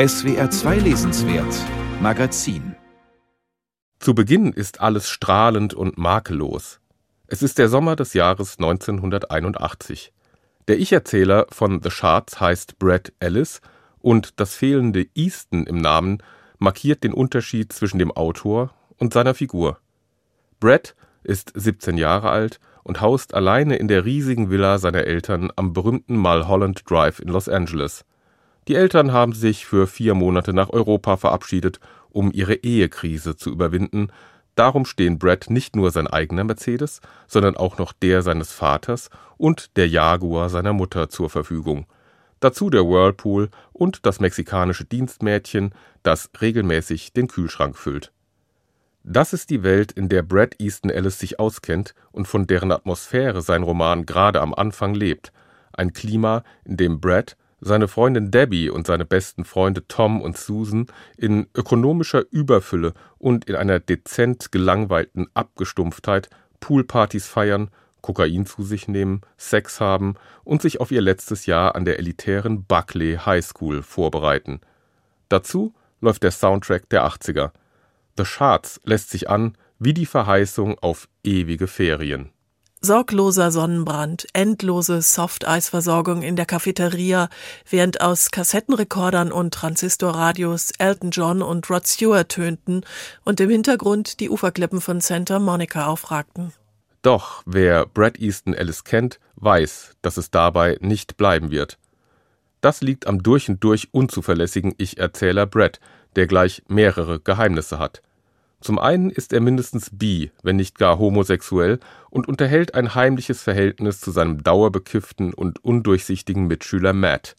SWR 2 Lesenswert Magazin Zu Beginn ist alles strahlend und makellos. Es ist der Sommer des Jahres 1981. Der Ich-Erzähler von The Shards heißt Brad Ellis und das fehlende Easton im Namen markiert den Unterschied zwischen dem Autor und seiner Figur. Brad ist 17 Jahre alt und haust alleine in der riesigen Villa seiner Eltern am berühmten Mulholland Drive in Los Angeles. Die Eltern haben sich für vier Monate nach Europa verabschiedet, um ihre Ehekrise zu überwinden. Darum stehen Brad nicht nur sein eigener Mercedes, sondern auch noch der seines Vaters und der Jaguar seiner Mutter zur Verfügung. Dazu der Whirlpool und das mexikanische Dienstmädchen, das regelmäßig den Kühlschrank füllt. Das ist die Welt, in der Brad Easton Ellis sich auskennt und von deren Atmosphäre sein Roman gerade am Anfang lebt. Ein Klima, in dem Brad, seine Freundin Debbie und seine besten Freunde Tom und Susan in ökonomischer Überfülle und in einer dezent gelangweilten Abgestumpftheit Poolpartys feiern, Kokain zu sich nehmen, Sex haben und sich auf ihr letztes Jahr an der elitären Buckley High School vorbereiten. Dazu läuft der Soundtrack der 80er. The Shards lässt sich an wie die Verheißung auf ewige Ferien. Sorgloser Sonnenbrand, endlose Softeisversorgung in der Cafeteria, während aus Kassettenrekordern und Transistorradios Elton John und Rod Stewart tönten und im Hintergrund die Uferklippen von Santa Monica aufragten. Doch wer Brad Easton Ellis kennt, weiß, dass es dabei nicht bleiben wird. Das liegt am durch und durch unzuverlässigen Ich-Erzähler Brad, der gleich mehrere Geheimnisse hat. Zum einen ist er mindestens bi, wenn nicht gar homosexuell und unterhält ein heimliches Verhältnis zu seinem dauerbekifften und undurchsichtigen Mitschüler Matt.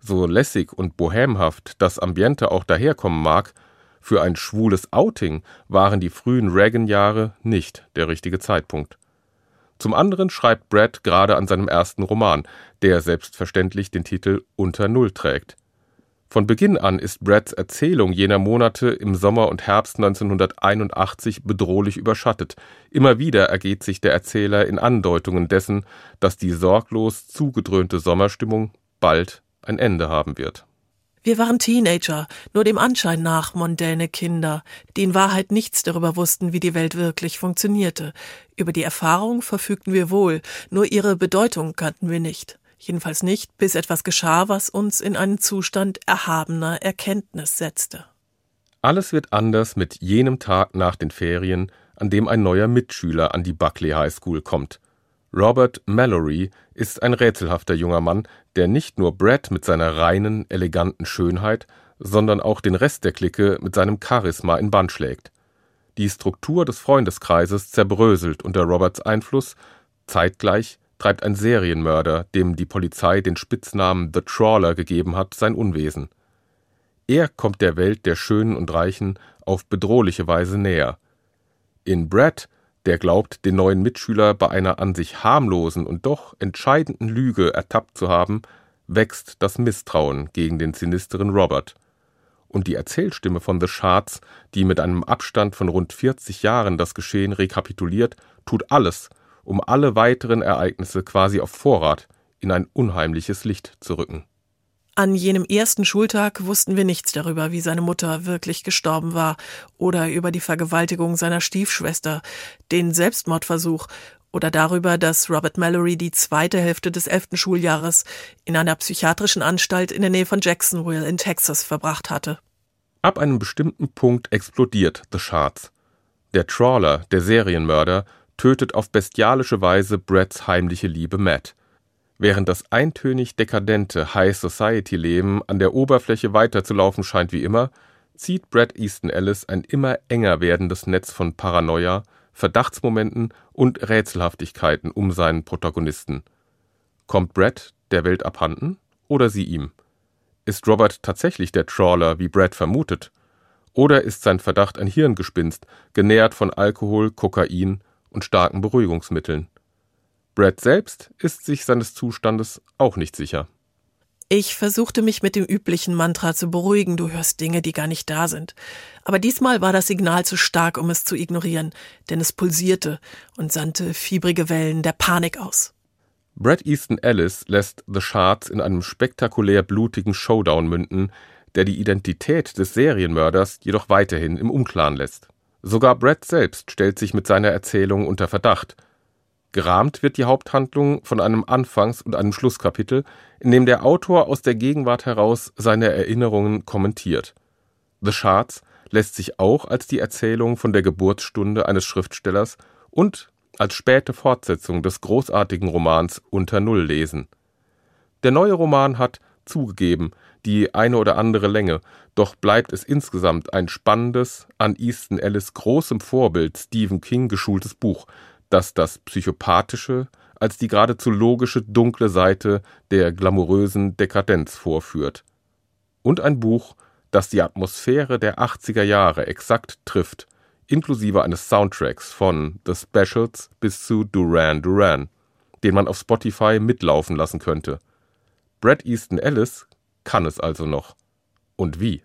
So lässig und bohemhaft das Ambiente auch daherkommen mag, für ein schwules Outing waren die frühen Reagan-Jahre nicht der richtige Zeitpunkt. Zum anderen schreibt Brad gerade an seinem ersten Roman, der selbstverständlich den Titel Unter Null trägt. Von Beginn an ist Brads Erzählung jener Monate im Sommer und Herbst 1981 bedrohlich überschattet. Immer wieder ergeht sich der Erzähler in Andeutungen dessen, dass die sorglos zugedröhnte Sommerstimmung bald ein Ende haben wird. Wir waren Teenager, nur dem Anschein nach mondäne Kinder, die in Wahrheit nichts darüber wussten, wie die Welt wirklich funktionierte. Über die Erfahrung verfügten wir wohl, nur ihre Bedeutung kannten wir nicht. Jedenfalls nicht, bis etwas geschah, was uns in einen Zustand erhabener Erkenntnis setzte. Alles wird anders mit jenem Tag nach den Ferien, an dem ein neuer Mitschüler an die Buckley High School kommt. Robert Mallory ist ein rätselhafter junger Mann, der nicht nur Brad mit seiner reinen, eleganten Schönheit, sondern auch den Rest der Clique mit seinem Charisma in Band schlägt. Die Struktur des Freundeskreises zerbröselt unter Roberts Einfluss, zeitgleich treibt ein Serienmörder, dem die Polizei den Spitznamen The Trawler gegeben hat, sein Unwesen. Er kommt der Welt der Schönen und Reichen auf bedrohliche Weise näher. In Brad, der glaubt, den neuen Mitschüler bei einer an sich harmlosen und doch entscheidenden Lüge ertappt zu haben, wächst das Misstrauen gegen den sinisteren Robert. Und die Erzählstimme von The Shards, die mit einem Abstand von rund 40 Jahren das Geschehen rekapituliert, tut alles, um alle weiteren Ereignisse quasi auf Vorrat in ein unheimliches Licht zu rücken. An jenem ersten Schultag wussten wir nichts darüber, wie seine Mutter wirklich gestorben war oder über die Vergewaltigung seiner Stiefschwester, den Selbstmordversuch oder darüber, dass Robert Mallory die zweite Hälfte des elften Schuljahres in einer psychiatrischen Anstalt in der Nähe von Jacksonville in Texas verbracht hatte. Ab einem bestimmten Punkt explodiert The Shards. Der Trawler, der Serienmörder, tötet auf bestialische Weise Brads heimliche Liebe Matt. Während das eintönig dekadente High Society Leben an der Oberfläche weiterzulaufen scheint wie immer, zieht Brad Easton Ellis ein immer enger werdendes Netz von Paranoia, Verdachtsmomenten und Rätselhaftigkeiten um seinen Protagonisten. Kommt Brad der Welt abhanden oder sie ihm? Ist Robert tatsächlich der Trawler, wie Brad vermutet? Oder ist sein Verdacht ein Hirngespinst, genährt von Alkohol, Kokain und starken Beruhigungsmitteln. Brad selbst ist sich seines Zustandes auch nicht sicher. Ich versuchte mich mit dem üblichen Mantra zu beruhigen, du hörst Dinge, die gar nicht da sind. Aber diesmal war das Signal zu stark, um es zu ignorieren, denn es pulsierte und sandte fiebrige Wellen der Panik aus. Brad Easton Ellis lässt The Shards in einem spektakulär blutigen Showdown münden, der die Identität des Serienmörders jedoch weiterhin im Unklaren lässt. Sogar Brad selbst stellt sich mit seiner Erzählung unter Verdacht. Gerahmt wird die Haupthandlung von einem Anfangs- und einem Schlusskapitel, in dem der Autor aus der Gegenwart heraus seine Erinnerungen kommentiert. The Shards lässt sich auch als die Erzählung von der Geburtsstunde eines Schriftstellers und als späte Fortsetzung des großartigen Romans Unter Null lesen. Der neue Roman hat, zugegeben, die eine oder andere Länge, doch bleibt es insgesamt ein spannendes, an Easton Ellis großem Vorbild Stephen King geschultes Buch, das das psychopathische als die geradezu logische dunkle Seite der glamourösen Dekadenz vorführt. Und ein Buch, das die Atmosphäre der 80er Jahre exakt trifft, inklusive eines Soundtracks von The Specials bis zu Duran Duran, den man auf Spotify mitlaufen lassen könnte. Brad Easton Ellis kann es also noch. Und wie?